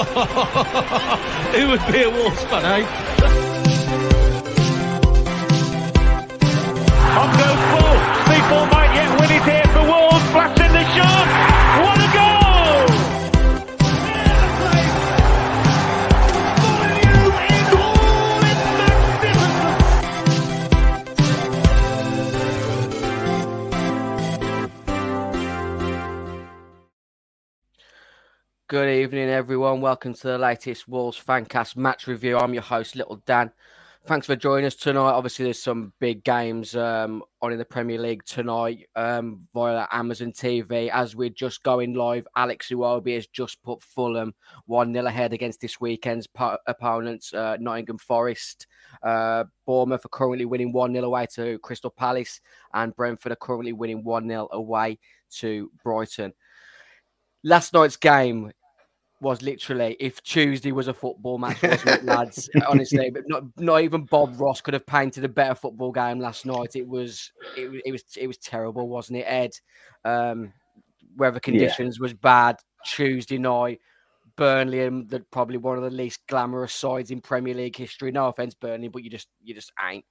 Who would be a fan, eh? On goes Paul. Speedball might yet win it here Good evening, everyone. Welcome to the latest Wolves Fancast match review. I'm your host, Little Dan. Thanks for joining us tonight. Obviously, there's some big games um, on in the Premier League tonight um, via Amazon TV. As we're just going live, Alex Iwobi has just put Fulham 1 0 ahead against this weekend's po- opponents, uh, Nottingham Forest. Uh, Bournemouth are currently winning 1 0 away to Crystal Palace, and Brentford are currently winning 1 0 away to Brighton. Last night's game was literally if Tuesday was a football match, wasn't it, lads? Honestly, but not not even Bob Ross could have painted a better football game last night. It was it, was- it was it was terrible, wasn't it, Ed? Um, weather conditions was bad Tuesday night. Burnley and the, probably one of the least glamorous sides in Premier League history. No offense, Burnley, but you just you just ain't.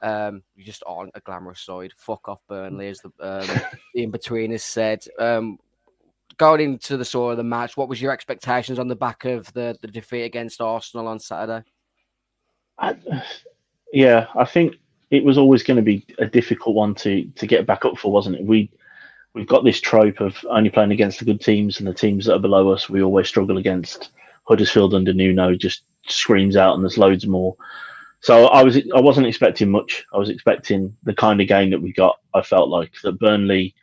Um, you just aren't a glamorous side. Fuck off, Burnley, as the um, the in between has said. Um, going into the sort of the match, what was your expectations on the back of the, the defeat against Arsenal on Saturday? I, yeah, I think it was always going to be a difficult one to to get back up for, wasn't it? We we've got this trope of only playing against the good teams, and the teams that are below us, we always struggle against. Huddersfield under Nuno just screams out, and there's loads more. So I was I wasn't expecting much. I was expecting the kind of game that we got. I felt like that Burnley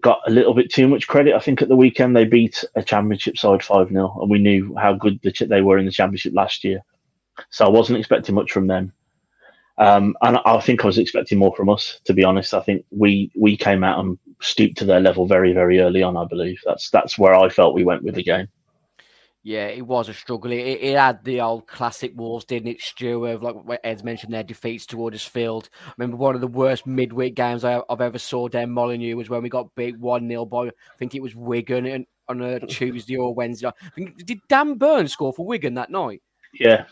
got a little bit too much credit. I think at the weekend they beat a championship side five 0 and we knew how good the, ch- they were in the championship last year. So I wasn't expecting much from them. Um, and I think I was expecting more from us, to be honest. I think we we came out and stooped to their level very, very early on. I believe that's that's where I felt we went with the game. Yeah, it was a struggle. It, it had the old classic Wolves, didn't it, Stu? Of like what Ed's mentioned, their defeats to Huddersfield. I remember one of the worst midweek games I, I've ever saw Dan Molyneux was when we got beat 1 0 by, I think it was Wigan and, on a Tuesday or Wednesday. I think, did Dan Burns score for Wigan that night? Yeah,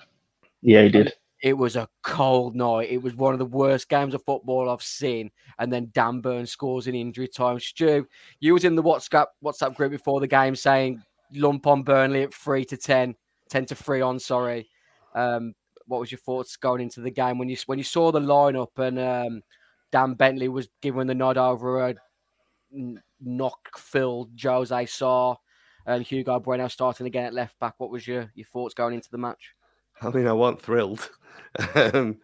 yeah, he did. It was a cold night. It was one of the worst games of football I've seen. And then Dan Burns scores in injury time. Stu, you was in the WhatsApp WhatsApp group before the game saying lump on Burnley at three to 10, 10 to three on. Sorry. Um, what was your thoughts going into the game when you when you saw the lineup and um, Dan Bentley was given the nod over a knock-filled José Sá and Hugo Bueno starting again at left back? What was your your thoughts going into the match? I mean, I wasn't thrilled. um,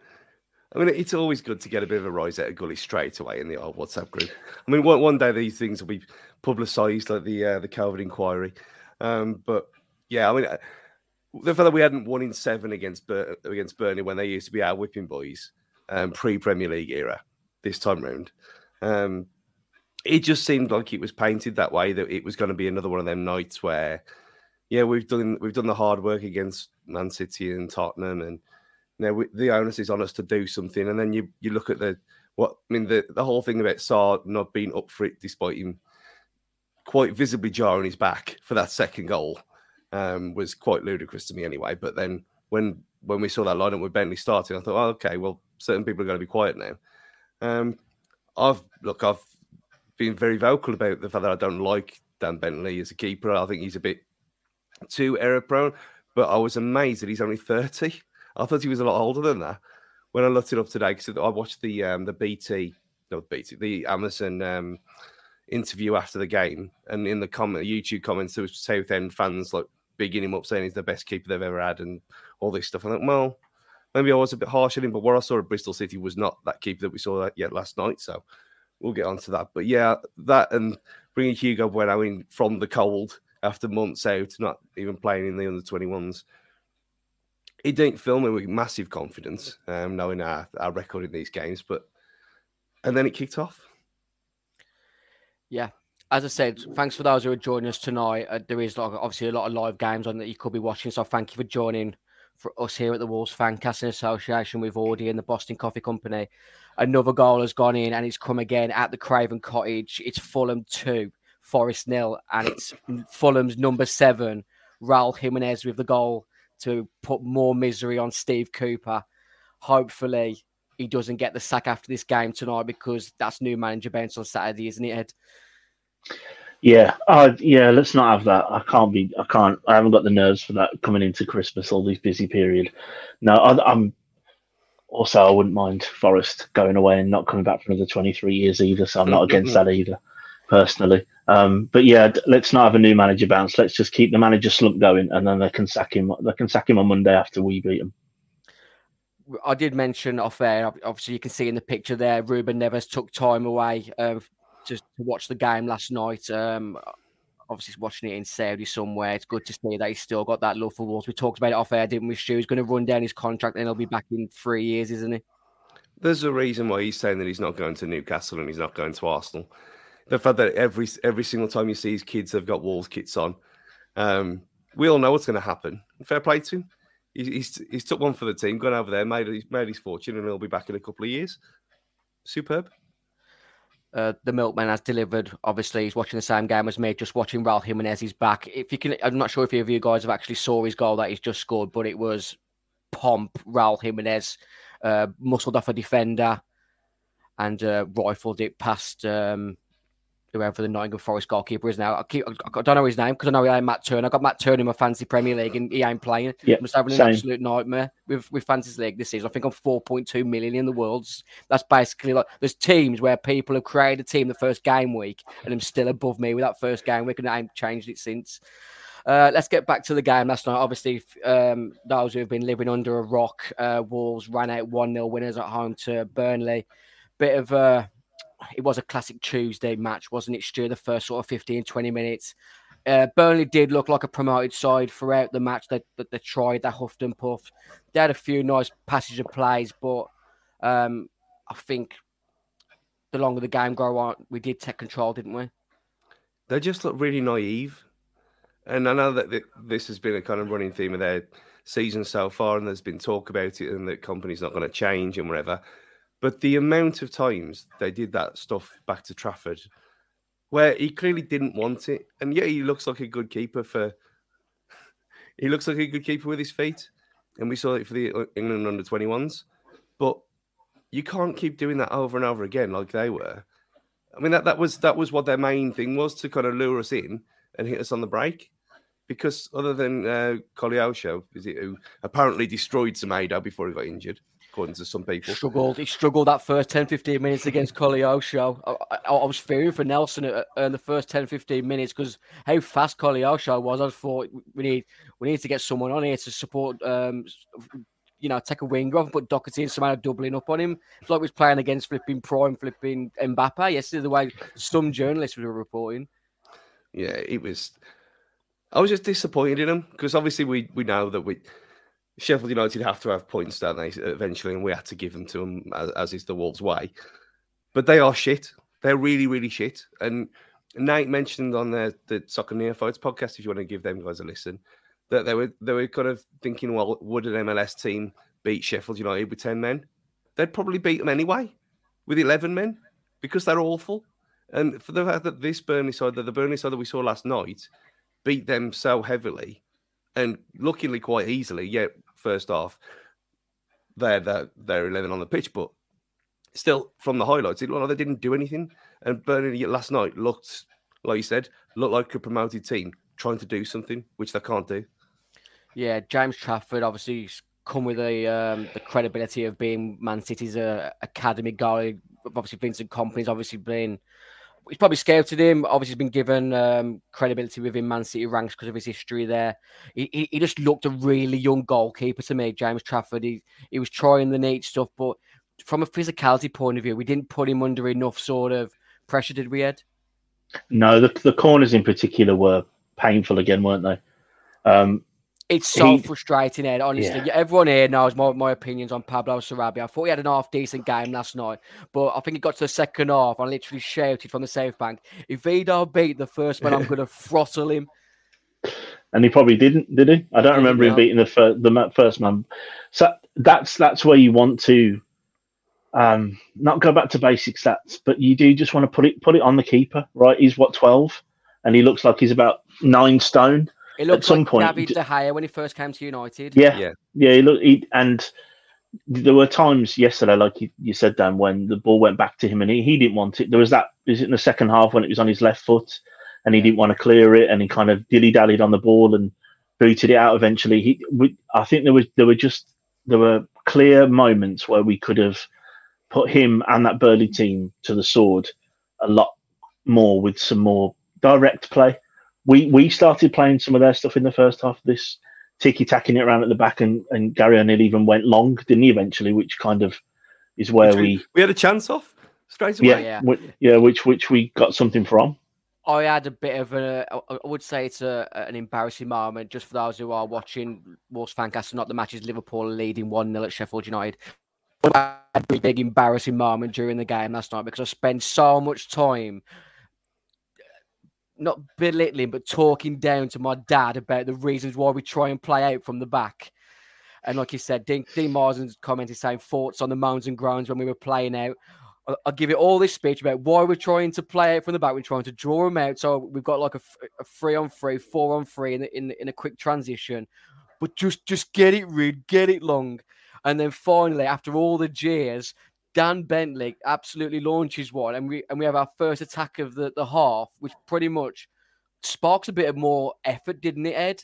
I mean, it's always good to get a bit of a rise out of Gully straight away in the old WhatsApp group. I mean, one, one day these things will be publicised, like the uh, the Calvin inquiry. Um, but yeah, I mean, uh, the fact that we hadn't won in seven against Bur- against Burnley when they used to be our whipping boys, um, pre Premier League era, this time round, um, it just seemed like it was painted that way that it was going to be another one of them nights where, yeah, we've done we've done the hard work against Man City and Tottenham, and know we, the onus is on us to do something. And then you you look at the what I mean the the whole thing about Sá not being up for it despite him quite visibly jarring his back for that second goal um, was quite ludicrous to me anyway. But then when when we saw that lineup with Bentley starting, I thought, oh, okay, well, certain people are going to be quiet now. Um, I've look, I've been very vocal about the fact that I don't like Dan Bentley as a keeper. I think he's a bit too error prone. But I was amazed that he's only thirty. I thought he was a lot older than that. When I looked it up today, because I watched the um, the BT, not BT, the Amazon um, interview after the game, and in the comment, YouTube comments, there was Southend fans like bigging him up, saying he's the best keeper they've ever had, and all this stuff. I thought, well, maybe I was a bit harsh on him, but what I saw at Bristol City was not that keeper that we saw that yet last night. So we'll get on to that. But yeah, that and bringing Hugo Bueno in from the cold after months out, not even playing in the under 21s. He didn't fill me with massive confidence, um, knowing our, our record in these games, but and then it kicked off. Yeah, as I said, thanks for those who are joining us tonight. Uh, there is like, obviously a lot of live games on that you could be watching, so thank you for joining for us here at the Wolves Fancast in association with Audi and the Boston Coffee Company. Another goal has gone in and it's come again at the Craven Cottage. It's Fulham 2, Forest nil, and it's Fulham's number seven, Raul Jimenez, with the goal to put more misery on Steve Cooper. Hopefully, he doesn't get the sack after this game tonight because that's new manager bench on Saturday, isn't it, Ed? Yeah, uh, yeah. Let's not have that. I can't be. I can't. I haven't got the nerves for that coming into Christmas, all these busy period. No, I, am Also, I wouldn't mind Forest going away and not coming back for another 23 years either. So I'm not against that either, personally. Um, but yeah, let's not have a new manager bounce. Let's just keep the manager slump going, and then they can sack him. They can sack him on Monday after we beat them. I did mention off air. Obviously, you can see in the picture there, Ruben Neves took time away uh, to, to watch the game last night. Um, obviously, watching it in Saudi somewhere. It's good to see that he's still got that love for Wolves. We talked about it off air, didn't we, Stu? He's going to run down his contract and he'll be back in three years, isn't he? There's a reason why he's saying that he's not going to Newcastle and he's not going to Arsenal. The fact that every every single time you see his kids have got Wolves kits on, um, we all know what's going to happen. Fair play to him. He's, he's took one for the team, gone over there, made made his fortune, and he'll be back in a couple of years. Superb. Uh, the milkman has delivered. Obviously, he's watching the same game as me, just watching Raul Jimenez. He's back. If you can, I'm not sure if any of you guys have actually saw his goal that he's just scored, but it was pomp. Raul Jimenez uh, muscled off a defender and uh, rifled it past um, whoever the Nottingham Forest goalkeeper is now. I, keep, I don't know his name because I know he ain't Matt Turner. I got Matt Turner in my fantasy Premier League and he ain't playing. Yeah, I'm just having an same. absolute nightmare with, with fantasy league this season. I think I'm 4.2 million in the world. That's basically like there's teams where people have created a team the first game week and I'm still above me with that first game week and I ain't changed it since. Uh, let's get back to the game last night. Obviously, um, those who have been living under a rock, uh, Wolves ran out 1 0 winners at home to Burnley. Bit of a it was a classic Tuesday match, wasn't it, Stu? The first sort of 15, 20 minutes. Uh, Burnley did look like a promoted side throughout the match. They, they, they tried, they huffed and puffed. They had a few nice passages of plays, but um, I think the longer the game go on, we did take control, didn't we? They just look really naive. And I know that this has been a kind of running theme of their season so far, and there's been talk about it, and the company's not going to change and whatever. But the amount of times they did that stuff back to Trafford, where he clearly didn't want it, and yet he looks like a good keeper for. He looks like a good keeper with his feet, and we saw it for the uh, England under twenty ones. But you can't keep doing that over and over again like they were. I mean that that was that was what their main thing was to kind of lure us in and hit us on the break. Because other than uh, Koleosho, is it who apparently destroyed Semedo before he got injured? According to some people. Struggled. He struggled that first 10, 15 minutes against Koleosho. I, I, I, was fearing for Nelson in the first 10, 15 minutes because how fast Koleosho was. I thought we need we need to get someone on here to support. Um, you know, take a wing off, and put Doherty and somehow doubling up on him. It's like he was playing against flipping Prime, flipping Mbappe yesterday, the way some journalists were reporting. Yeah, it was. I was just disappointed in him because obviously we we know that we Sheffield United have to have points, don't they? Eventually, and we had to give them to them, as, as is the Wolves' way. But they are shit. They're really, really shit. And Nate mentioned on the the Soccer Neophytes podcast, if you want to give them guys a listen, that they were they were kind of thinking, well, would an MLS team beat Sheffield United with ten men? They'd probably beat them anyway with eleven men because they're awful. And for the fact that this Burnley side, that the Burnley side that we saw last night, beat them so heavily and luckily quite easily. Yeah, first half, they're they're, they're 11 on the pitch, but still from the highlights, it looked like they didn't do anything. And Burnley last night looked, like you said, looked like a promoted team trying to do something, which they can't do. Yeah, James Trafford obviously come with a um, the credibility of being Man City's uh, academy guy. Obviously, Vincent Kompany's obviously been he's probably scouted him. Obviously, he's been given um, credibility within Man City ranks because of his history there. He, he, he, just looked a really young goalkeeper to me, James Trafford. He, he was trying the neat stuff, but from a physicality point of view, we didn't put him under enough sort of pressure, did we, Ed? No, the the corners in particular were painful again, weren't they? Um, It's so He- frustrating, Ed. Honestly, Yeah. everyone here knows my, my opinions on Pablo Sarabia. I thought he had an half decent game last night, but I think he got to the second half. I literally shouted from the safe bank, "If he don't beat the first man, I'm going to throttle him." and he probably didn't, did he? I don't remember him beating the fir- the first man. So that's that's where you want to um, not go back to basic stats, but you do just want to put it put it on the keeper, right? He's what twelve, and he looks like he's about nine stone. It looked some like point, David d- De Gea when he first came to United. Yeah, Yeah. yeah. He looked, he, and there were times yesterday, like you, you said, Dan, when the ball went back to him and he, he didn't want it. There was that. Was it in the second half when it was on his left foot, and he didn't want to clear it, and he kind of dilly dallied on the ball and booted it out. Eventually, he. We, I think there was there were just there were clear moments where we could have put him and that Burnley team to the sword a lot more with some more direct play. We we started playing some of their stuff in the first half of this tiki tacking it around at the back, and, and Gary O'Neill even went long, didn't he? Eventually, which kind of is where Which we, we had a chance off straight away. yeah, yeah. yeah, yeah, which which we got something from. I had a bit of a, I would say it's a, an embarrassing moment just for those who are watching Wolves Fancast, not the matches Liverpool leading 1 0 at Sheffield United. But I had a big, big embarrassing moment during the game last night because I spent so much time not belittling but talking down to my dad about the reasons why we try and play out from the back. And like you said, Dean, Dean Marsden's commented saying thoughts on the moans and groans when we were playing out. I- I'll give it all this speech about why we're trying to play out from the back. We're trying to draw them out. So we've got like a three on three, four on three in, in, in a quick transition. But just just get it rid, get it long. And then finally, after all the jeers, Dan Bentley absolutely launches one. And we and we have our first attack of the, the half, which pretty much sparks a bit of more effort, didn't it, Ed?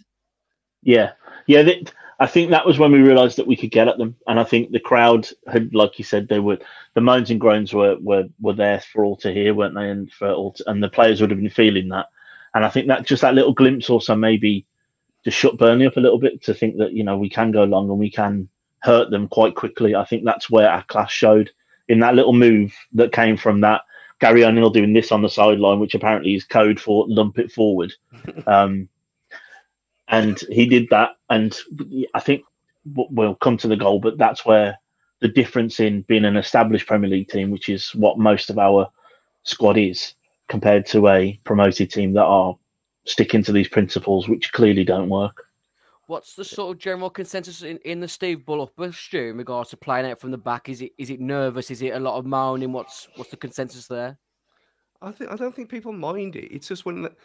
Yeah, yeah. That, I think that was when we realised that we could get at them, and I think the crowd had, like you said, they were the moans and groans were were, were there for all to hear, weren't they? And for all, to, and the players would have been feeling that, and I think that just that little glimpse also maybe just shut Burnley up a little bit to think that you know we can go long and we can hurt them quite quickly. I think that's where our class showed in that little move that came from that Gary O'Neill doing this on the sideline, which apparently is code for lump it forward. Um, and he did that, and I think we'll come to the goal, but that's where the difference in being an established Premier League team, which is what most of our squad is, compared to a promoted team that are sticking to these principles, which clearly don't work. What's the sort of general consensus in, in the Steve Bull upper Stu in regards to playing out from the back? Is it is it nervous? Is it a lot of moaning? What's what's the consensus there? I think I don't think people mind it. It's just when the-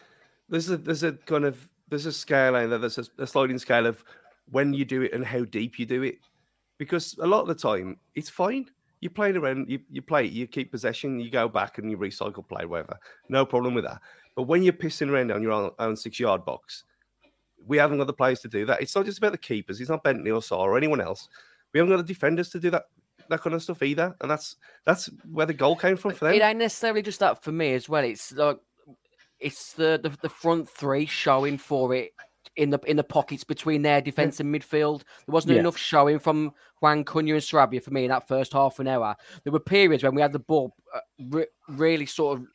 there's a there's a kind of there's a scale and there's a, a sliding scale of when you do it and how deep you do it. Because a lot of the time it's fine. You're playing around, you, you play, it, you keep possession, you go back and you recycle play, whatever. No problem with that. But when you're pissing around on your own, own six yard box, we haven't got the players to do that. It's not just about the keepers. It's not Bentley or Sá or anyone else. We haven't got the defenders to do that that kind of stuff either. And that's that's where the goal came from for them. It ain't necessarily just that for me as well. It's like it's the, the the front three showing for it in the in the pockets between their defense and midfield. There wasn't Yeah. enough showing from Juan Cunha and Sarabia for me in that first half an hour. There were periods when we had the ball uh, re- really sort of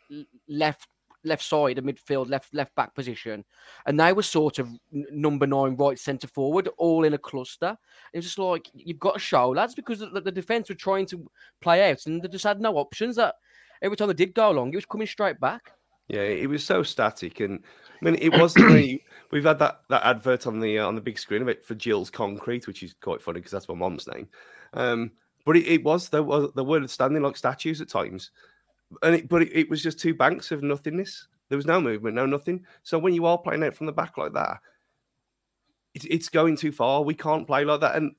left left side of midfield, left left back position, and they were sort of number nine, right centre forward, all in a cluster. It was just like you've got to show lads because the, the defense were trying to play out and they just had no options. That every time they did go along, it was coming straight back. Yeah, it was so static, and I mean, it really, we've had that that advert on the uh, on the big screen of it for Jill's Concrete, which is quite funny because that's my mom's name. Um, but it, it was there was they were standing like statues at times, and it, but it, it was just two banks of nothingness. There was no movement, no nothing. So when you are playing out from the back like that, it's it's going too far. We can't play like that, and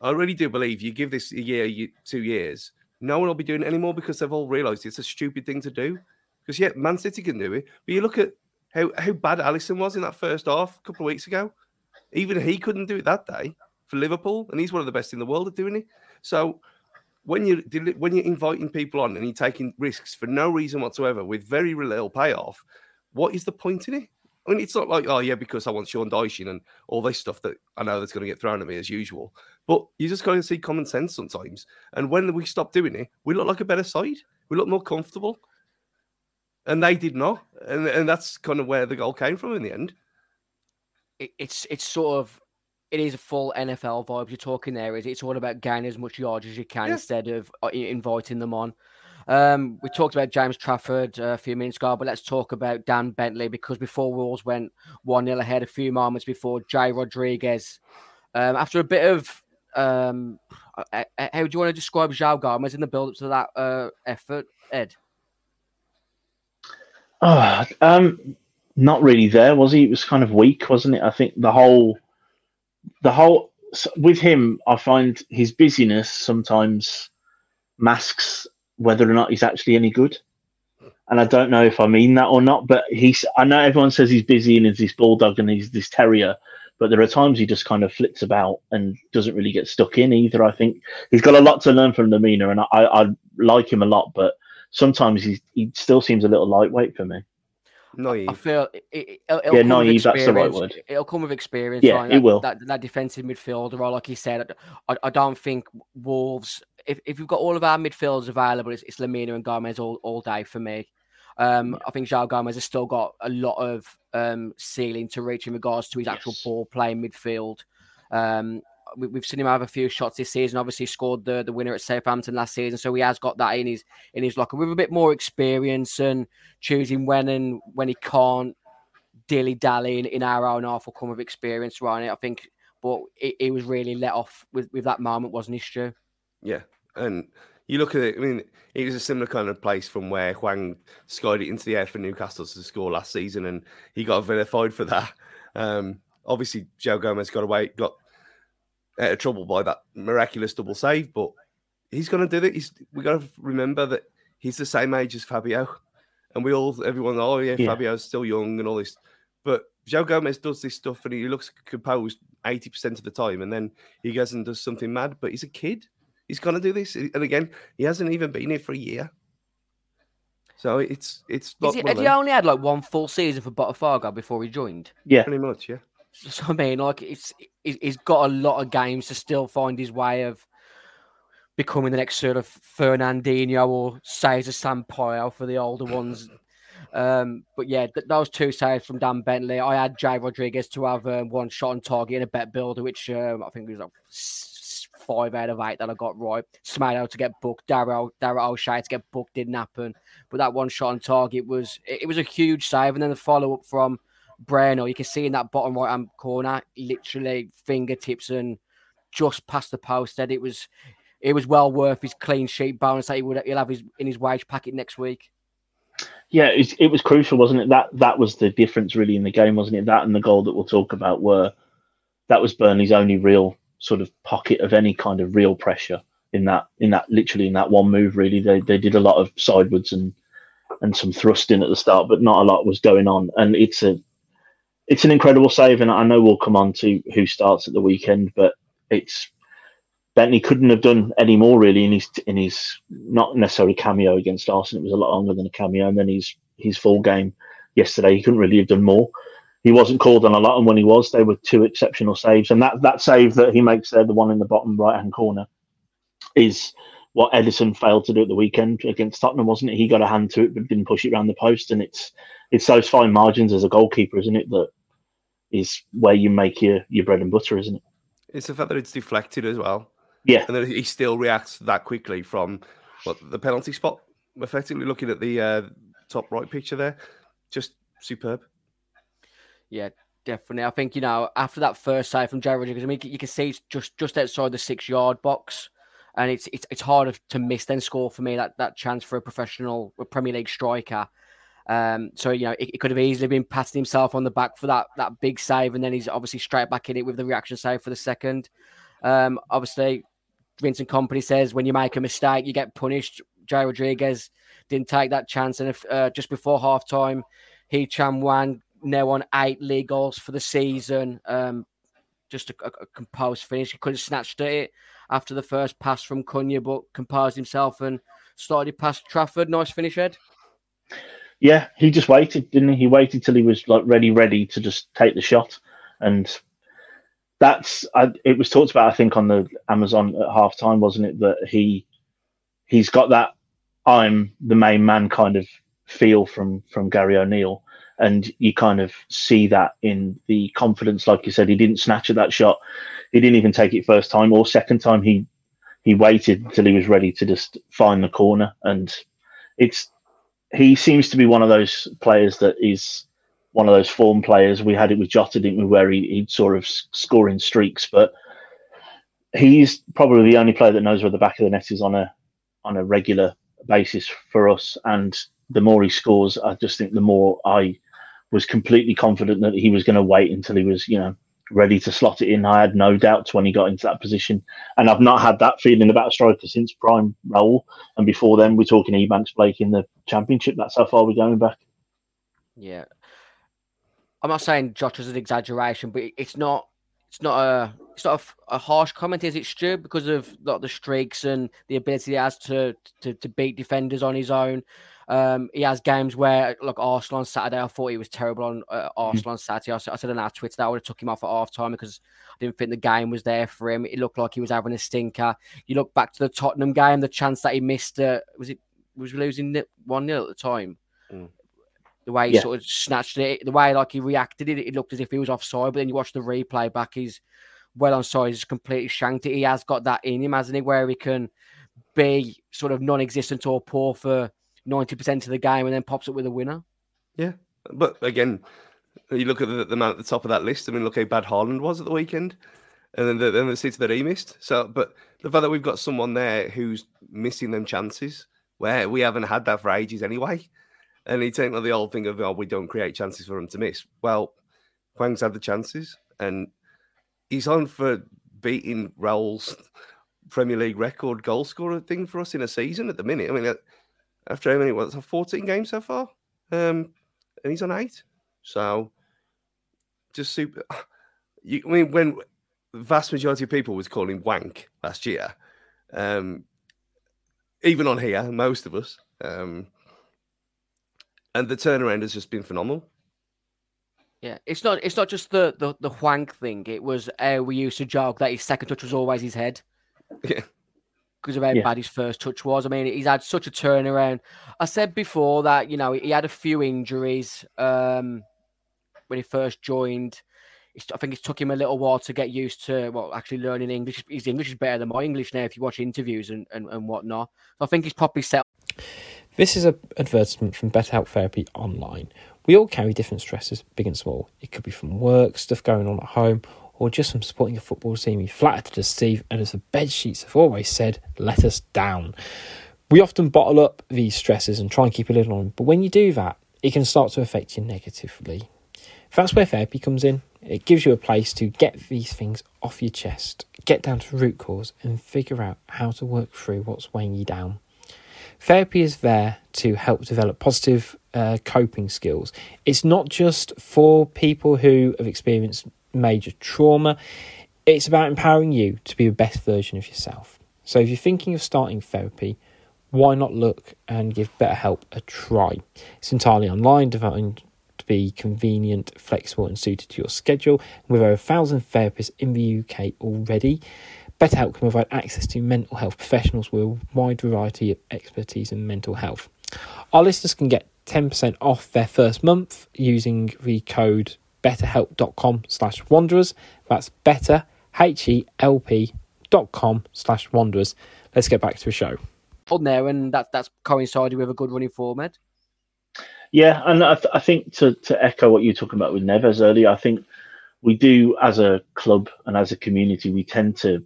I really do believe you give this a year, two years, no one will be doing it anymore because they've all realised it's a stupid thing to do. Because yeah, Man City can do it, but you look at how how bad Alisson was in that first half a couple of weeks ago. Even he couldn't do it that day for Liverpool, and he's one of the best in the world at doing it. So when you when you're inviting people on and you're taking risks for no reason whatsoever with very little payoff, what is the point in it? I mean, it's not like oh yeah, because I want Sean Dyche and all this stuff that I know that's going to get thrown at me as usual. But you just got to see common sense sometimes. And when we stop doing it, we look like a better side. We look more comfortable. and they did not, and and that's kind of where the goal came from in the end. It, it's it's sort of it is a full NFL vibe you're talking there. Is it's all about gaining as much yards as you can Yeah. instead of uh, inviting them on. Um, we talked about James Trafford uh, a few minutes ago, but let's talk about Dan Bentley because before Wolves went 1 0 ahead a few moments before Jay Rodriguez, um, after a bit of um, uh, how do you want to describe João Gomes in the build up to that uh, effort, Ed? Oh, um, not really there, was he? It was kind of weak, wasn't it? I think the whole, the whole with him, I find his busyness sometimes masks whether or not he's actually any good. And I don't know if I mean that or not, but he's. I know everyone says he's busy and he's this bulldog and he's this terrier, but there are times he just kind of flits about and doesn't really get stuck in either. I think he's got a lot to learn from Lemina, and I, I like him a lot, but sometimes he still seems a little lightweight for me. Naive. I feel it, it, it'll, it'll Yeah, come with naive, that's the right experience. word. It'll come with experience. Yeah, right? it That- will. That, that defensive midfielder, role, like you said, I, I don't think Wolves. If, if we've got all of our midfielders available, it's, it's Lemina and Gomes all, all day for me. Um, I think João Gomes has still got a lot of um, ceiling to reach in regards to his actual Yes. ball playing midfield. Um, we, we've seen him have a few shots this season. Obviously, scored the, the winner at Southampton last season, so he has got that in his in his locker with a bit more experience and choosing when and when he can't dilly dally in, our own half will come with experience, right? I think, but he, he was really let off with, with that moment, wasn't he, Stu? Yeah, and you look at it. I mean, it was a similar kind of place from where Hwang skied it into the air for Newcastle to score last season, and he got vilified for that. Um, obviously, Joe Gomez got away, got out of trouble by that miraculous double save, but he's going to do it. He's we got to remember that he's the same age as Fabio, and we all, everyone, oh yeah, Yeah. Fabio's still young and all this, but Joe Gomez does this stuff and he looks composed eighty percent of the time, and then he goes and does something mad. But he's a kid. He's going to do this, and again, he hasn't even been here for a year. So it's it's Is not he, had he only had like one full season for Botafogo before he joined? Yeah, pretty much, yeah. So I mean, like it's he- he's got a lot of games to still find his way of becoming the next sort of Fernandinho or Cesar Sampaio for the older ones. Um, but yeah, th- those two saves from Dan Bentley. I had Jay Rodriguez to have um, one shot on target in a bet builder, which um, I think was like five out of eight that I got right. Smiley to get booked, Darryl Darryl O'Shea to get booked didn't happen, but that one shot on target was it, it was a huge save, and then the follow up from Breno, you can see in that bottom right hand corner, literally fingertips and just past the post. That it was it was well worth his clean sheet bonus that he would he'll have his in his wage packet next week. yeah, it, it was crucial, wasn't it? That that was the difference really in the game, wasn't it? That and the goal that we'll talk about were that was Burnley's only real sort of pocket of any kind of real pressure in that in that literally in that one move. Really, they they did a lot of sidewards and and some thrusting at the start, but not a lot was going on. And it's a it's an incredible save, and I know we'll come on to who starts at the weekend, but it's Bentley couldn't have done any more really in his in his not necessarily cameo against Arsenal. It was a lot longer than a cameo, and then his his full game yesterday. He couldn't really have done more. He wasn't called on a lot, and when he was, they were two exceptional saves. And that that save that he makes there, the one in the bottom right hand corner, is what Ederson failed to do at the weekend against Tottenham, wasn't it? He got a hand to it, but didn't push it around the post. And it's it's those fine margins as a goalkeeper, isn't it? That is where you make your your bread and butter, isn't it? It's the fact that it's deflected as well. Yeah. and then he still reacts that quickly from what the penalty spot. Effectively, looking at the uh, top right picture there, just superb. Yeah, definitely. I think you know after that first save from Jay Rodriguez, I mean you can see it's just just outside the six yard box, and it's it's it's harder to miss than score for me that that chance for a professional a Premier League striker. Um, so you know it, it could have easily been patting himself on the back for that that big save, and then he's obviously straight back in it with the reaction save for the second. Um, obviously, Vincent Kompany says when you make a mistake, you get punished. Jay Rodriguez didn't take that chance, and if, uh, just before half time, Hee Chan Hwang now on eight league goals for the season. Um, just a, a, a composed finish. He could have snatched at it after the first pass from Cunha, but composed himself and started past Trafford. Nice finish, Ed. Yeah, he just waited, didn't he? He waited till he was like ready, ready to just take the shot, and that's I, it was talked about. I think on the Amazon at half time, wasn't it? That he he's got that I'm the main man kind of feel from from Gary O'Neill, and you kind of see that in the confidence. Like you said, he didn't snatch at that shot. He didn't even take it first time or second time. He he waited until he was ready to just find the corner, and it's he seems to be one of those players that is one of those form players. We had it with Jota, didn't we, where he, he'd sort of scoring streaks, but he's probably the only player that knows where the back of the net is on a on a regular basis for us. And the more he scores, I just think the more I was completely confident that he was going to wait until he was, you know, ready to slot it in. I had no doubts when he got into that position. And I've not had that feeling about a striker since Prime Raul. And before then, we're talking Ebanks Blake in the championship. That's how far we're going back. Yeah. I'm not saying Jota's an exaggeration, but it's not it's not a it's not a, a, harsh comment, is it, Stu? Because of like, the streaks and the ability he has to, to to beat defenders on his own. Um, he has games where, like Arsenal on Saturday, I thought he was terrible on uh, mm-hmm. Arsenal on Saturday. I, I said on our Twitter that I would have took him off at half time because I didn't think the game was there for him. It looked like he was having a stinker. You look back to the Tottenham game, the chance that he missed, uh, was it was losing 1 0 at the time? Mm. The way he yeah. sort of snatched it, the way like he reacted it, it looked as if he was offside. But then you watch the replay back, he's well on side, he's completely shanked it. He has got that in him, hasn't he? Where he can be sort of non-existent or poor for ninety percent of the game, and then pops up with a winner. Yeah, but again, you look at the, the man at the top of that list. I mean, look how bad Haaland was at the weekend, and then the, then the seats that he missed. So, but the fact that we've got someone there who's missing them chances, where we haven't had that for ages anyway, and he take like the old thing of oh, we don't create chances for him to miss. Well, Hwang's had the chances, and he's on for beating Raul's Premier League record goal scorer thing for us in a season at the minute. I mean, after how many? What's 14 games so far? Um, and he's on eight. So just super. You, I mean, when the vast majority of people was calling wank last year, um, even on here, most of us, um, and the turnaround has just been phenomenal. Yeah, it's not it's not just the the, the wank thing. It was uh, we used to joke that his second touch was always his head. Yeah. Because of how yeah. bad his first touch was. I mean, he's had such a turnaround. I said before that, you know, he had a few injuries um, when he first joined. I think it took him a little while to get used to, well, actually learning English. His English is better than my English now if you watch interviews and, and, and whatnot. So I think he's probably set. This is an advertisement from Better BetterHelp Therapy Online. We all carry different stresses, big and small. It could be from work, stuff going on at home, or just from supporting a football team. We flatter to deceive, and as the bed sheets have always said, let us down. We often bottle up these stresses and try and keep a lid on them, but when you do that, it can start to affect you negatively. That's where therapy comes in. It gives you a place to get these things off your chest, get down to root cause, and figure out how to work through what's weighing you down. Therapy is there to help develop positive uh, coping skills. It's not just for people who have experienced major trauma, it's about empowering you to be the best version of yourself. So if you're thinking of starting therapy, why not look and give BetterHelp a try? It's entirely online, designed to be convenient, flexible, and suited to your schedule. With over a thousand therapists in the UK already, BetterHelp can provide access to mental health professionals with a wide variety of expertise in mental health. Our listeners can get 10% off their first month using the code betterhelp.com slash wanderers. That's better, H-E-L-P dot com slash wanderers. Let's get back to the show. On there, and that, that's coincided with a good running format. Yeah, and I, th- I think to, to echo what you were talking about with Neves earlier, I think we do as a club and as a community, we tend to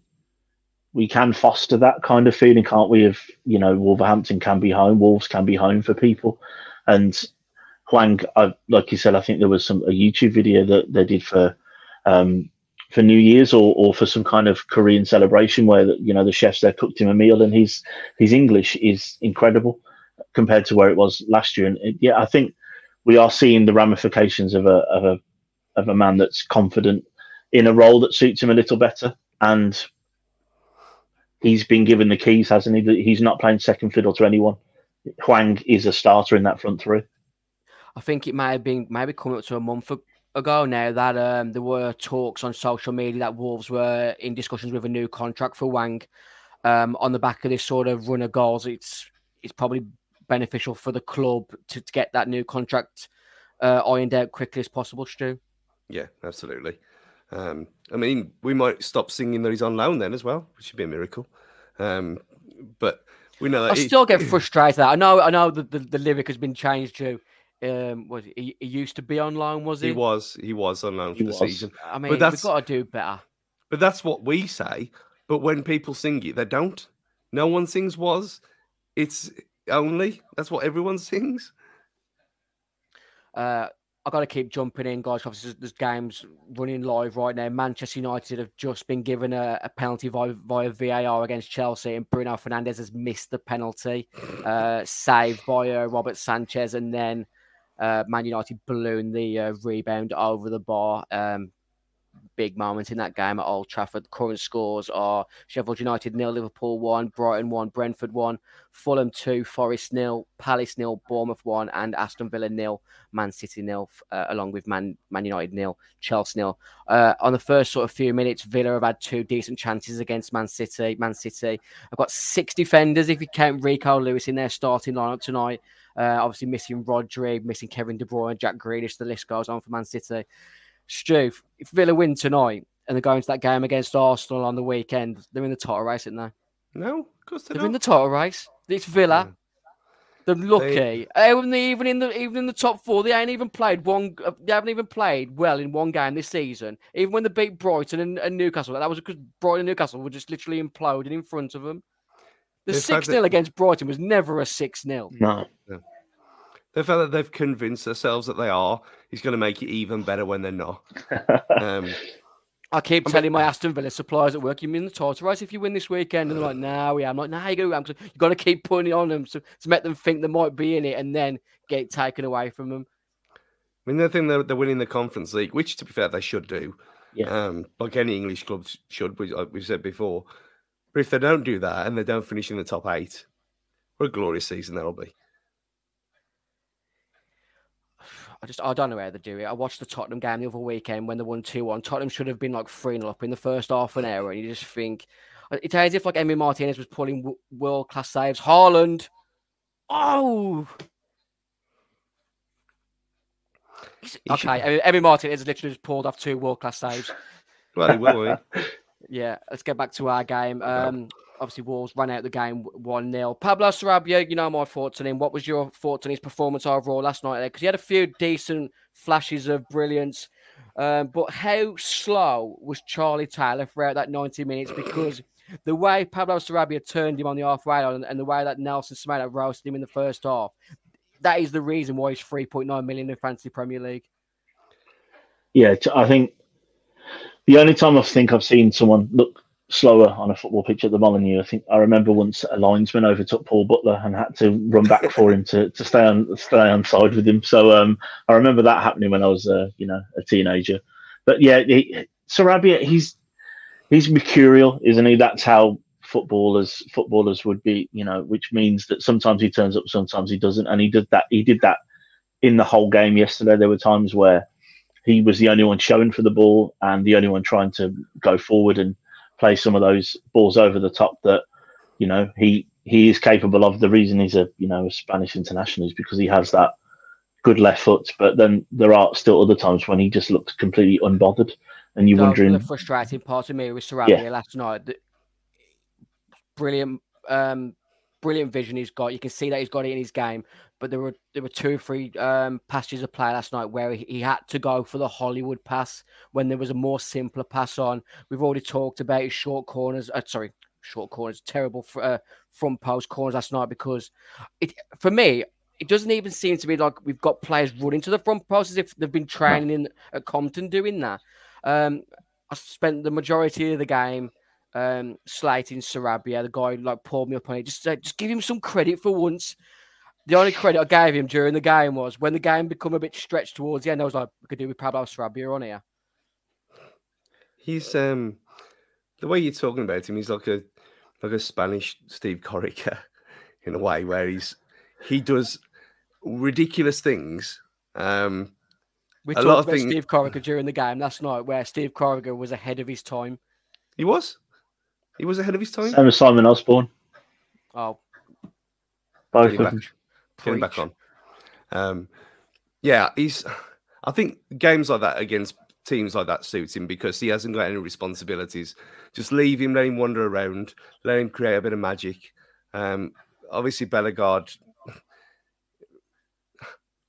we can foster that kind of feeling, can't we? Of you know, Wolverhampton can be home, Wolves can be home for people, and Hwang, I, like you said, I think there was some a YouTube video that they did for um, for New Year's or, or for some kind of Korean celebration where you know the chefs there cooked him a meal, and his his English is incredible compared to where it was last year. And it, yeah, I think we are seeing the ramifications of a of a of a man that's confident in a role that suits him a little better and he's been given the keys, hasn't he? He's not playing second fiddle to anyone. Hwang is a starter in that front three. I think it may have been maybe coming up to a month ago now that um, there were talks on social media that Wolves were in discussions with a new contract for Hwang. Um, on the back of this sort of run of goals, it's it's probably beneficial for the club to, to get that new contract uh, ironed out quickly as possible, Stu? Yeah, absolutely. Um, I mean, we might stop singing that he's on loan then as well, which would be a miracle. Um, but we know that I he- still get frustrated. I know, I know that the, the lyric has been changed to. Um, was he, he used to be on loan? Was he? He was, he was on loan for He the season. I mean, but that's we've got to do better. but that's what we say. But when people sing it, they don't. No one sings was. It's only. That's what everyone sings. Uh, I got to keep jumping in, guys. Obviously, there's, there's games running live right now. Manchester United have just been given a, a penalty via, via VAR against Chelsea, and Bruno Fernandes has missed the penalty, uh, saved by uh, Robert Sanchez, and then uh, Man United ballooned the uh, rebound over the bar. Um, big moment in that game at Old Trafford. Current scores are Sheffield United nil, Liverpool one, Brighton one, Brentford one, Fulham two, Forest nil, Palace nil, Bournemouth one, and Aston Villa nil, Man City nil, uh, along with Man Man United nil, Chelsea nil. Uh, on the first sort of few minutes, Villa have had two decent chances against Man City. Man City I've got six defenders if you count Rico Lewis in their starting lineup tonight. Uh, obviously missing Rodri, missing Kevin De Bruyne, Jack Grealish. The list goes on for Man City. Stu, if Villa win tonight and they're going to that game against Arsenal on the weekend, they're in the title race, aren't they? No, of course they They're in don't. the title race. It's Villa. They're lucky. Even, the- even in the even in the top four, they ain't even played one. uh, They haven't even played well in one game this season. Even when they beat Brighton and, and Newcastle, that was because Brighton and Newcastle were just literally imploding in front of them. The six 0 the- against Brighton was never a six 0 No. They fact that they've convinced themselves that they are. is going to make it even better when they're not. Um, I keep telling my Aston Villa suppliers at work, you mean the title race if you win this weekend? And they're like, no, we are. I'm like, no, you go. I'm you've got to keep putting it on them to, to make them think they might be in it and then get it taken away from them. I mean, the thing they're, they're winning the Conference League, which to be fair, they should do. Yeah. Um, like any English clubs should, we, like we've said before. But if they don't do that and they don't finish in the top eight, what a glorious season that'll be. I just I don't know how they do it. I watched the Tottenham game the other weekend when they won 2 1. Tottenham should have been like 3 0 up in the first half an hour. And you just think it's as if like Emi Martinez was pulling w- world class saves. Haaland. Oh. He's- He should- Okay, Emi Emi Martinez literally just pulled off two world class saves. Well, he will. Yeah, let's get back to our game. Um, obviously, Wolves ran out the game one 0 Pablo Sarabia, you know my thoughts on him. What was your thoughts on his performance overall last night? There? Because he had a few decent flashes of brilliance, um, but how slow was Charlie Taylor throughout that ninety minutes? Because the way Pablo Sarabia turned him on the halfway line, and the way that Nelson Semedo roasted him in the first half, that is the reason why he's three point nine million in fantasy Premier League. Yeah, I think the only time I think I've seen someone look slower on a football pitch at the Molyneux, I think I remember once a linesman overtook Paul Butler and had to run back for him to, to stay on stay on side with him. So um, I remember that happening when I was uh, you know a teenager. But yeah, he, Sarabia, he's he's mercurial, isn't he? That's how footballers footballers would be, you know, which means that sometimes he turns up, sometimes he doesn't, and he did that. He did that in the whole game yesterday. There were times where he was the only one showing for the ball and the only one trying to go forward and play some of those balls over the top that you know he he is capable of. The reason he's a you know a Spanish international is because he has that good left foot. But then there are still other times when he just looks completely unbothered, and you're was wondering, the frustrating part of me was Sarabia Yeah. last night. Brilliant, um, brilliant vision he's got. You can see that he's got it in his game. But there were there were two three um, passages of play last night where he, he had to go for the Hollywood pass when there was a more simpler pass on. We've already talked about his short corners. Uh, sorry, short corners, terrible uh, front post corners last night because it for me it doesn't even seem to be like we've got players running to the front post as if they've been training in at Compton doing that. Um, I spent the majority of the game um, slating Sarabia. The guy like pulled me up on it. Just said, just give him some credit for once. The only credit I gave him during the game was when the game become a bit stretched towards the end. I was like, we could do with Pablo Sarabia on here. He's um the way you're talking about him, he's like a like a Spanish Steve Corica in a way where he's he does ridiculous things. Um We A talked about thing- Steve Corica during the game last night, where Steve Corica was ahead of his time. he was. He was ahead of his time. same as Simon Osborne, Oh, both Pretty of much. them. Get him back on. Um, yeah, he's. I think games like that against teams like that suits him because he hasn't got any responsibilities. Just leave him, let him wander around, let him create a bit of magic. Um, obviously, Bellegarde,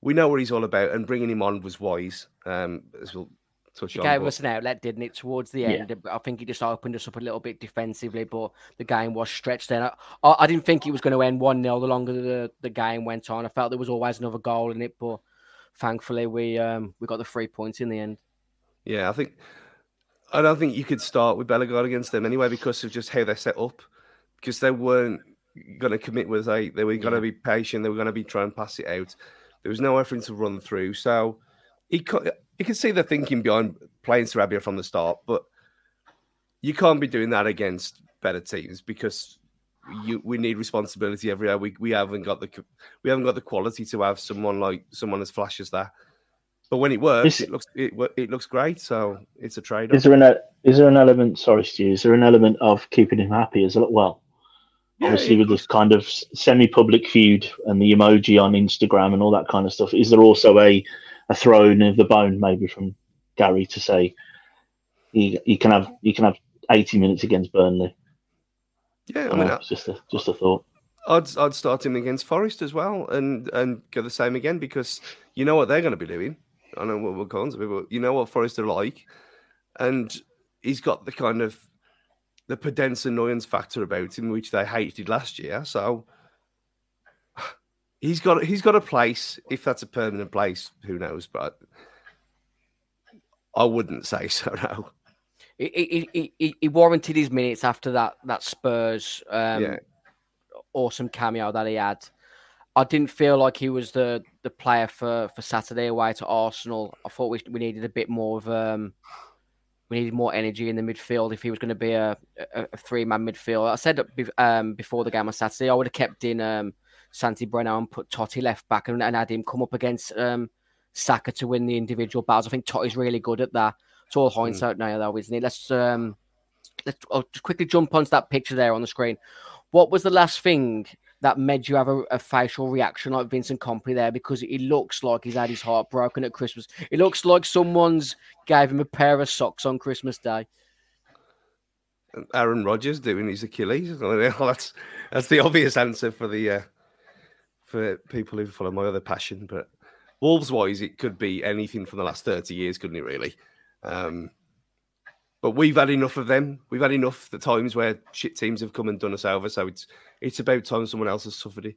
we know what he's all about, and bringing him on was wise. Um, as we'll touch It on. gave but- us an outlet, didn't it, towards the Yeah. end? I think it just opened us up a little bit defensively, but the game was stretched then. I, I I didn't think it was going to end 1 0 the longer the, the game went on. I felt there was always another goal in it, but thankfully we um we got the three points in the end. Yeah, I think I don't think you could start with Bellegarde against them anyway because of just how they're set up. Because they weren't going to commit with a, they were going to be patient. They were going to be trying to pass it out. There was no effort to run through. So he could, you can see the thinking behind playing Sarabia from the start, but you can't be doing that against better teams because you we need responsibility every year. We we haven't got the we haven't got the quality to have someone like someone as flash as that. But when it works, Is- it looks it, it looks great. So it's a trade. Is there an is there an element? Sorry, Stu. Is there an element of keeping him happy as well? Obviously, with this kind of semi-public feud and the emoji on Instagram and all that kind of stuff, is there also a a throwing of the bone maybe from Gary to say he he can have you can have eighty minutes against Burnley? yeah, I I mean, it's just a just a thought. I'd I'd start him against Forest as well, and and go the same again because you know what they're going to be doing. I know what we're going to be, but you know what Forest are like, and he's got the kind of the pedance annoyance factor about him, which they hated last year. So he's got he's got a place. If that's a permanent place, who knows? But I wouldn't say so. No. He, he, he, warranted his minutes after that that Spurs um, Yeah. awesome cameo that he had. I didn't feel like he was the the player for, for Saturday away to Arsenal. I thought we, we needed a bit more of um, we needed more energy in the midfield if he was going to be a, a, a three man midfield. I said um, before the game on Saturday, I would have kept in um, Santi Bueno and put Toti left back and, and had him come up against um, Saka to win the individual battles. I think Toti's really good at that. It's all hindsight now, though, isn't it? Let's um, let's I'll just quickly jump onto that picture there on the screen. What was the last thing that made you have a, a facial reaction like Vincent Kompany there? Because he looks like he's had his heart broken at Christmas. It looks like someone's gave him a pair of socks on Christmas Day. Aaron Rodgers doing his Achilles. that's that's the obvious answer for the uh, for people who follow my other passion. But Wolves wise, it could be anything from the last thirty years, couldn't it? Really. Um, but we've had enough of them. We've had enough the times where shit teams have come and done us over. So it's it's about time someone else has suffered it.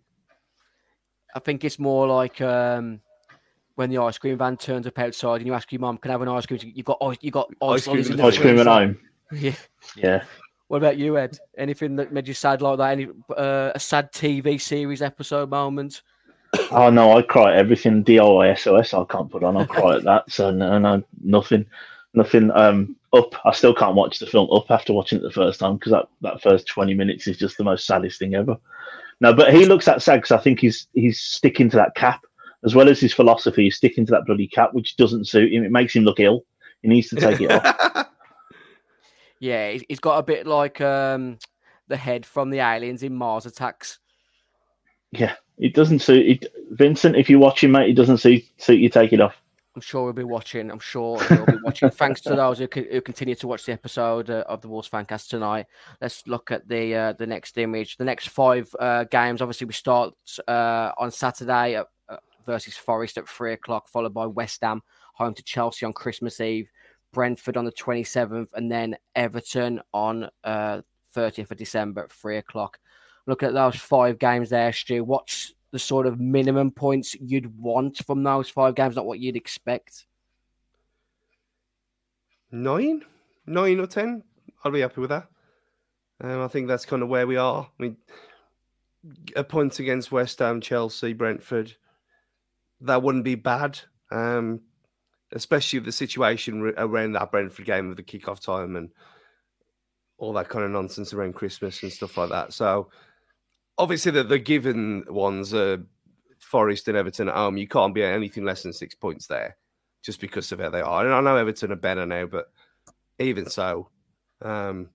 I think it's more like um, when the ice cream van turns up outside and you ask your mum, "Can I have an ice cream?" You've got ice, you got ice, Ice cream lollies in in the the Ice cream at home. Yeah. Yeah. What about you, Ed? Anything that made you sad like that? Any uh, a sad TV series episode moment? Oh no, I cry at everything DIY SOS I can't put on. I cry at that. So no, no, nothing, nothing. Um, up. I still can't watch the film Up after watching it the first time because that, that first twenty minutes is just the most saddest thing ever. No, but he looks that sad because I think he's he's sticking to that cap as well as his philosophy. He's sticking to that bloody cap, which doesn't suit him. It makes him look ill. He needs to take it off. Yeah, he's- got a bit like um, the head from the aliens in Mars Attacks. Yeah, it doesn't suit. It, Vincent, if you watch him, mate, it doesn't suit. Suit you. Take it off. I'm sure we'll be watching. I'm sure we'll be watching. Thanks to those who, who continue to watch the episode uh, of the Wolves Fancast tonight. Let's look at the uh, the next image. The next five uh, games. Obviously, we start uh, on Saturday at, uh, versus Forest at three o'clock, followed by West Ham home to Chelsea on Christmas Eve, Brentford on the 27th, and then Everton on uh, 30th of December at three o'clock. Look at those five games there, Stu. What's the sort of minimum points you'd want from those five games, not what you'd expect? nine, nine or ten. I'll be happy with that. Um, I think that's kind of where we are. I mean, a point against West Ham, Chelsea, Brentford, that wouldn't be bad. Um, especially the situation around that Brentford game with the kickoff time and all that kind of nonsense around Christmas and stuff like that. So, obviously, the, the given ones are Forest and Everton at home. You can't be anything less than six points there just because of how they are. And I know Everton are better now, but even so, um,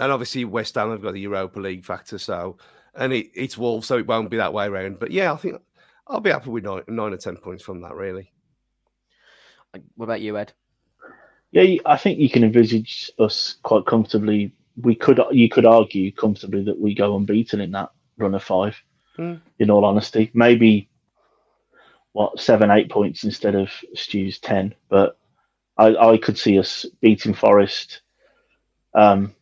and obviously West Ham have got the Europa League factor. So and it, it's Wolves, so it won't be that way around. But yeah, I think I'll be happy with nine, nine or ten points from that. Really. What about you, Ed? Yeah, I think you can envisage us quite comfortably. We could, you could argue comfortably that we go unbeaten in that run of five. Mm. In all honesty, maybe what seven, eight points instead of Stu's ten. But I, I could see us beating Forest, um,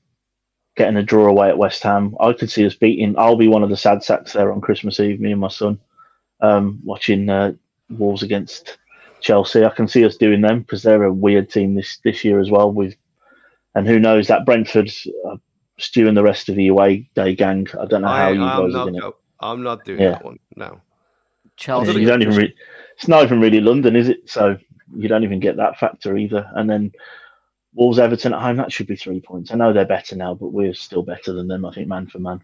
getting a draw away at West Ham. I could see us beating. I'll be one of the sad sacks there on Christmas Eve. Me and my son, um, watching uh, Wolves against Chelsea. I can see us doing them because they're a weird team this this year as well. With and who knows that Brentford, uh, Stu and the rest of the away day gang. I don't know how you I'm guys not, are doing to. go- I'm not doing Yeah. that one. No. Chelsea. You don't even. Re- it's not even really London, is it? So you don't even get that factor either. And then Wolves Everton at home. That should be three points. I know they're better now, but we're still better than them. I think man for man.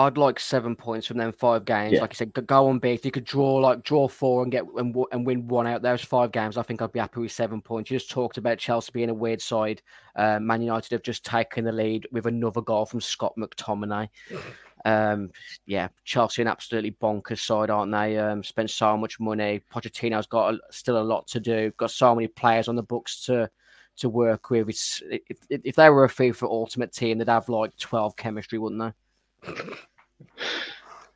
I'd like seven points from them five games. Yeah. Like I said, go- on big. If you could draw like draw four and get and, and win one out those five games, I think I'd be happy with seven points. You just talked about Chelsea being a weird side. Uh, Man United have just taken the lead with another goal from Scott McTominay. Um, yeah, Chelsea an absolutely bonkers side, aren't they? Um, spent so much money. Pochettino's got a, still a lot to do. Got so many players on the books to to work with. It's if, if if they were a FIFA Ultimate team, they'd have like twelve chemistry, wouldn't they?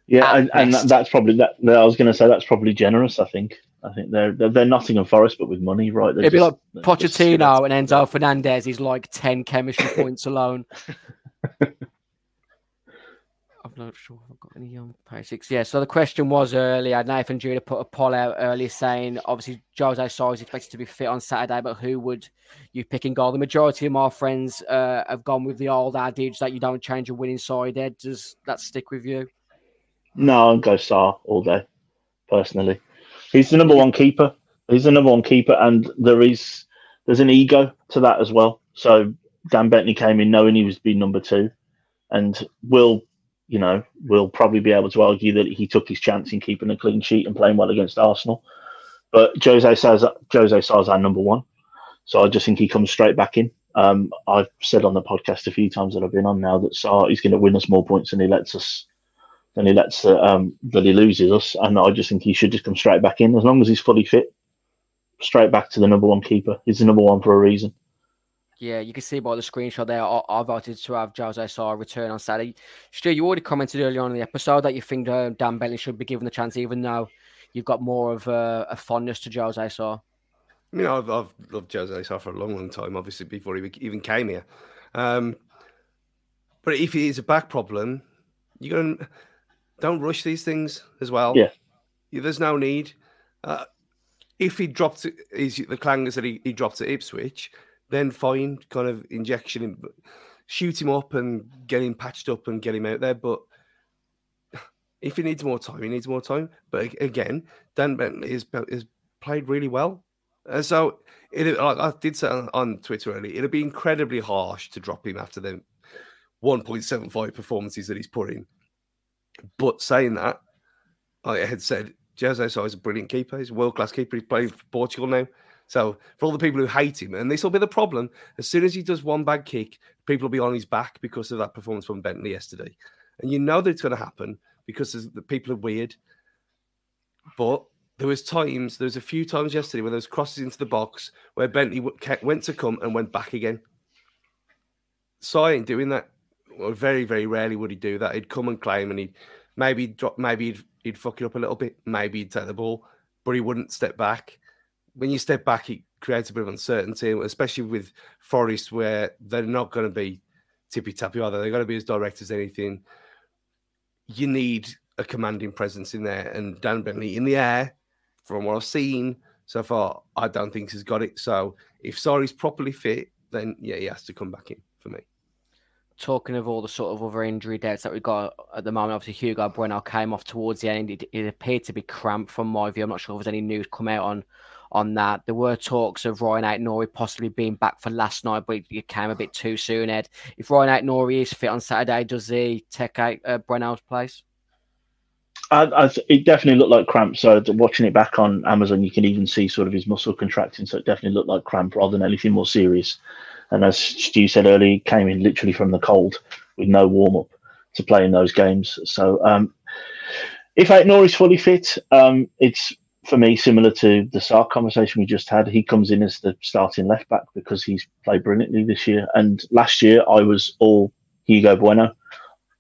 Yeah, and, and that's probably that. I was going to say that's probably generous. I think. I think they're they're, they're Nottingham Forest, but with money, right? They're It'd be like they're just- Pochettino and Enzo Fernandez is like 10 chemistry points alone. Not sure I've got any young basics. Yeah, so the question was earlier. Nathan Judah put a poll out earlier saying obviously José Sá is expected to be fit on Saturday, but who would you pick in goal? The majority of my friends uh, have gone with the old adage that you don't change a winning side. Ed, does that stick with you? No, I'd go Sá all day. Personally, he's the number one keeper. He's the number one keeper, and there is there's an ego to that as well. So Dan Bentley came in knowing he was being number two, and will you know we'll probably be able to argue that he took his chance in keeping a clean sheet and playing well against Arsenal. But José says José Sá's our number one, so I just think he comes straight back in. Um, I've said on the podcast a few times that I've been on now that Sá is going to win us more points than he lets us then he lets uh, um, that he loses us, and I just think he should just come straight back in as long as he's fully fit. Straight back to the number one keeper. He's the number one for a reason. Yeah, you can see by the screenshot there. I, I voted to have José Sá return on Saturday. Stu, you already commented earlier on in the episode that you think uh, Dan Bentley should be given the chance, even though you've got more of a, a fondness to José Sá. I mean, I've, I've loved José Sá for a long, long time, obviously, before he even came here. Um, but if it is a back problem, you don't don't rush these things as well. Yeah. Yeah, there's no need. Uh, if he dropped it, is the clangers that he, he dropped at Ipswich, then fine, kind of injection him, shoot him up and get him patched up and get him out there. But if he needs more time, he needs more time. But again, Dan Bentley has, is played really well. And so it, like I did say on, Twitter earlier, it'd be incredibly harsh to drop him after the 1.75 performances that he's put in. But saying that, I had said José Sá is a brilliant keeper. He's a world class keeper. He's playing for Portugal now. So for all the people who hate him, and this will be the problem, as soon as he does one bad kick, people will be on his back because of that performance from Bentley yesterday. And you know that it's going to happen because the people are weird. But there was times, there was a few times yesterday where there was crosses into the box where Bentley went to come and went back again. So I ain't doing that. Well, very, very rarely would he do that. He'd come and claim, and he'd maybe drop, maybe he'd, he'd fuck it up a little bit, maybe he'd take the ball, but he wouldn't step back. When you step back, it creates a bit of uncertainty, especially with Forest, where they're not going to be tippy tappy either. They're going to be as direct as anything. You need a commanding presence in there, and Dan Bentley in the air, from what I've seen so far, I don't think he's got it. So if Sá's properly fit, then yeah, he has to come back in for me. Talking of all the sort of other injury dates that we've got at the moment, obviously Hugo Bueno came off towards the end. It, it appeared to be cramped from my view. I'm not sure if there's any news come out on on that. There were talks of Rayan Aït-Nouri possibly being back for last night, but it came a bit too soon, Ed. If Rayan Aït-Nouri is fit on Saturday, does he take out uh, place? I, I, it definitely looked like cramp. So watching it back on Amazon, you can even see sort of his muscle contracting. So it definitely looked like cramp rather than anything more serious. And as Stu said earlier, came in literally from the cold with no warm up. to play in those games. So um, if Aït-Nouri is fully fit, um, it's for me similar to the Sark conversation we just had. He comes in as the starting left back because he's played brilliantly this year. And last year I was all Hugo Bueno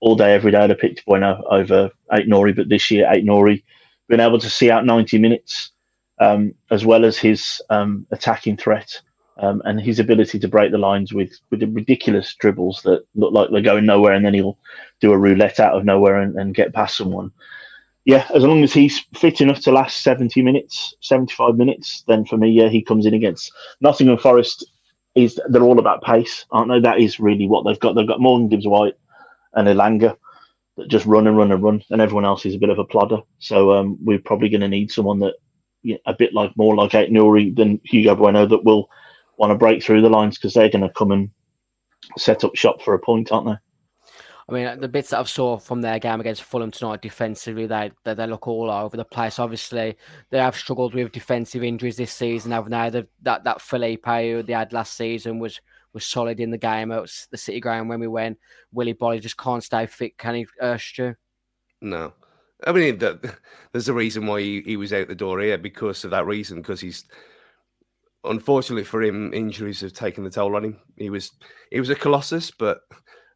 all day, every day. I'd have picked Bueno over Aït-Nouri, but this year Aït-Nouri been able to see out 90 minutes um, as well as his um, attacking threat um, and his ability to break the lines with with the ridiculous dribbles that look like they're going nowhere, and then he'll do a roulette out of nowhere and, and get past someone. Yeah, as long as he's fit enough to last 70 minutes, 75 minutes, then for me, yeah, he comes in against Nottingham Forest. Is they're all about pace, aren't they? That is really what they've got. They've got Morgan Gibbs White and Elanga that just run and run and run, and everyone else is a bit of a plodder. So um, we're probably going to need someone that you know, a bit like more like Aït-Nouri than Hugo Bueno that will want to break through the lines because they're going to come and set up shop for a point, aren't they? I mean, the bits that I've saw from their game against Fulham tonight defensively, they, they, they look all over the place. Obviously, they have struggled with defensive injuries this season. Have now that that Felipe who they had last season was was solid in the game at the City Ground when we went. Willy Boly just can't stay fit, can he, uh? No. I mean, the, there's a reason why he, he was out the door here because of that reason, because he's unfortunately for him, injuries have taken the toll on him. He was he was a colossus, but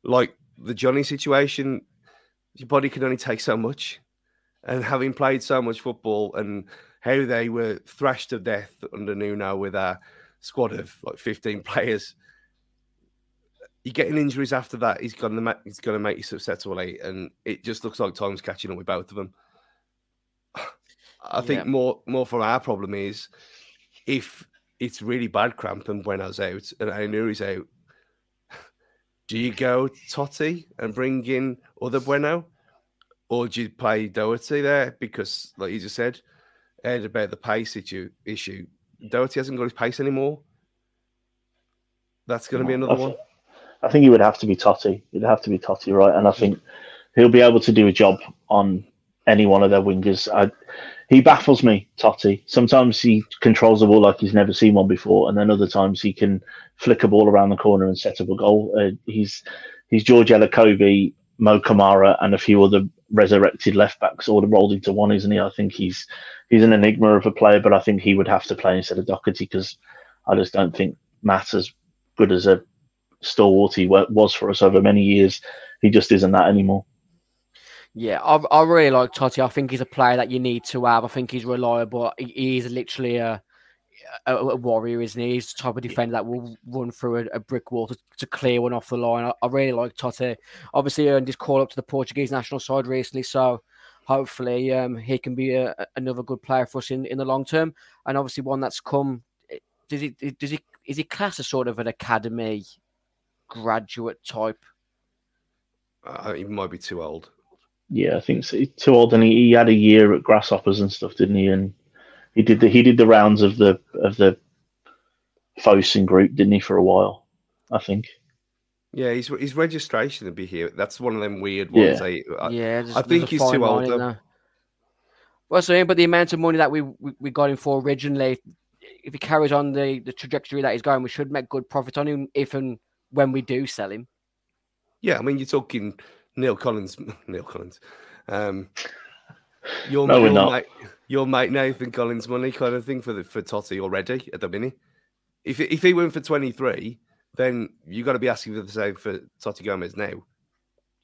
like the Johnny situation, your body can only take so much. And having played so much football and how they were thrashed to death under Nuno with a squad of like 15 players, you're getting injuries after that, he's gonna he's gonna make you susceptible, eh? and it just looks like time's catching up with both of them. I think yeah. more more for our problem is if it's really bad cramp and Bueno's out and Aït-Nouri's out. Do you go Toti and bring in other Bueno? Or do you play Doherty there? Because, like you just said, Ed about the pace issue, issue. Doherty hasn't got his pace anymore. That's going to be another I one. I think he would have to be Toti. It'd have to be Toti, right? And I think he'll be able to do a job on any one of their wingers. I, he baffles me, Toti. Sometimes he controls the ball like he's never seen one before, and then other times he can flick a ball around the corner and set up a goal. Uh, he's he's George Elokobi, Mo Kamara, and a few other resurrected left backs all rolled into one, isn't he? I think he's he's an enigma of a player, but I think he would have to play instead of Doherty because I just don't think Matt's as good as a stalwart he was for us over many years. He just isn't that anymore. Yeah, I, I really like Toti. I think he's a player that you need to have. I think he's reliable. He, he's literally a, a, a, warrior, isn't he? He's the type of defender that will run through a, a brick wall to, to, clear one off the line. I, I really like Toti. Obviously, he earned his call up to the Portuguese national side recently, so hopefully um, he can be a, another good player for us in, in the long term. And obviously, one that's come. Does he? Does he? Is he class as sort of an academy graduate type? Uh, he might be too old. Yeah, I think so. He's too old, and he, he had a year at Grasshoppers and stuff, didn't he? And he did the he did the rounds of the of the Fosun group, didn't he, for a while? I think. Yeah, his his registration to be here. That's one of them weird ones. Yeah, I, yeah I think he's too old. Though. Well, so but the amount of money that we, we, we got him for originally, if he carries on the, the trajectory that he's going, we should make good profit on him if and when we do sell him. Yeah, I mean, you're talking Neil Collins, Neil Collins, um, your, no, your, mate, your mate Nathan Collins money kind of thing for the for Toti already at the minute. If if he went for twenty three, then you got to be asking for the same for Toti Gomes now.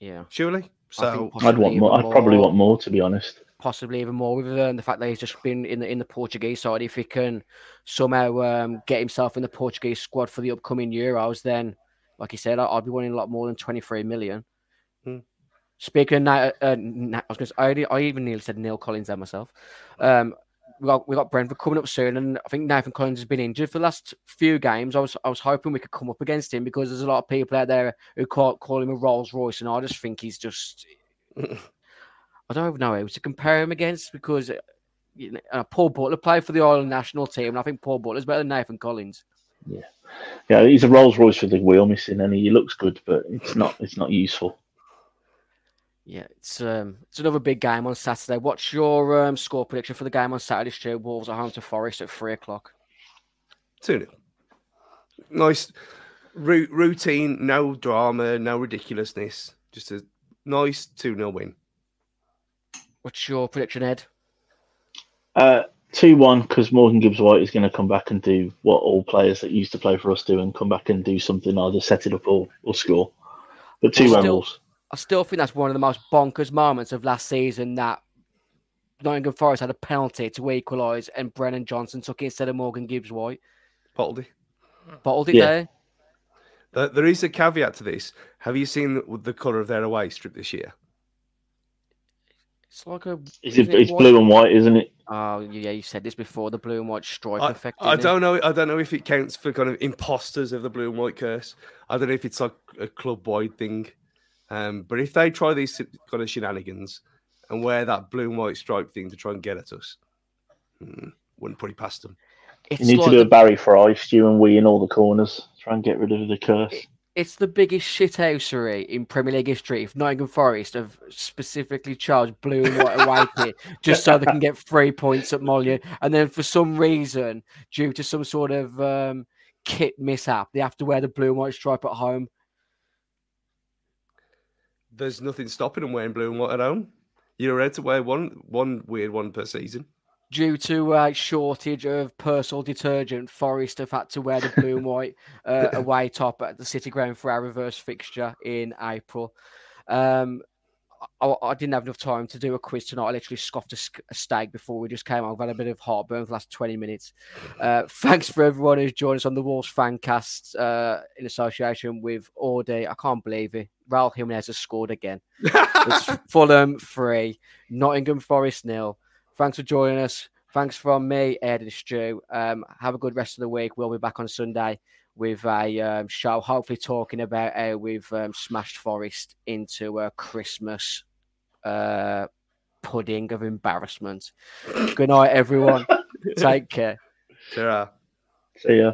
Yeah, surely. So I'd want more. I'd probably want more, to be honest. Possibly even more with um, the fact that he's just been in the in the Portuguese side. If he can somehow um, get himself in the Portuguese squad for the upcoming Euros, then, like you said, I'd be wanting a lot more than twenty three million. Speaking, of, uh, uh, I was going to say, I, I even nearly said Neil Collins there myself. Um, we got we got Brentford coming up soon, and I think Nathan Collins has been injured for the last few games. I was I was hoping we could come up against him because there's a lot of people out there who call call him a Rolls Royce, and I just think he's just. I don't even know who to compare him against because uh, you know, uh, Paul Butler played for the Ireland national team, and I think Paul Butler's better than Nathan Collins. Yeah, yeah, he's a Rolls Royce with the wheel missing, and he looks good, but it's not it's not useful. Yeah, it's um, it's another big game on Saturday. What's your um, score prediction for the game on Saturday, Stu? Wolves are home to Forest at three o'clock. 2 0. Nice routine, no drama, no ridiculousness. Just a Nice 2 0 win. What's your prediction, Ed? Uh, two one because Morgan Gibbs White is going to come back and do what all players that used to play for us do and come back and do something either set it up or, or score. But two Well, one still- Wolves. I still think that's one of the most bonkers moments of last season that Nottingham Forest had a penalty to equalise and Brennan Johnson took it instead of Morgan Gibbs White. Pottledy. Bottled it Yeah. there. There- There is a caveat to this. Have you seen the, the colour of their away strip this year? It's like a. It's, isn't it it's blue and white, isn't it? Oh yeah, you said this before. The blue and white stripe I, effect. I isn't it? don't know. I don't know if it counts for kind of imposters of the blue and white curse. I don't know if it's like a club wide thing. Um, but if they try these kind of shenanigans and wear that blue and white stripe thing to try and get at us, hmm, wouldn't put it past them. It's You need like to do the a Barry Fry, Stu and we in all the corners. Try and get rid of the curse. it's the biggest shithousery in Premier League history. If Nottingham Forest have specifically charged blue and white away kit just so they can get three points at Molineux, and then for some reason, due to some sort of um, kit mishap, they have to wear the blue and white stripe at home. There's nothing stopping them wearing blue and white at home. You're allowed to wear one one weird one per season. Due to a shortage of personal detergent, Forest have had to wear the blue and white uh, away top at the City Ground for our reverse fixture in April. Um, I, I didn't have enough time to do a quiz tonight. I literally scoffed a, a steak before we just came on. I've had a bit of heartburn for the last 20 minutes. Uh, thanks for everyone who's joined us on the Wolves Fancast uh, in association with Audi. I can't believe it. Raul Jimenez has scored again. It's Fulham three, Nottingham Forest nil. Thanks for joining us. Thanks from me, Ed and Stu. Um, have a good rest of the week. We'll be back on Sunday with a um, show, hopefully talking about how we've um, smashed Forest into a Christmas uh, pudding of embarrassment. Good night, everyone. Take care. Ta-ra. See ya.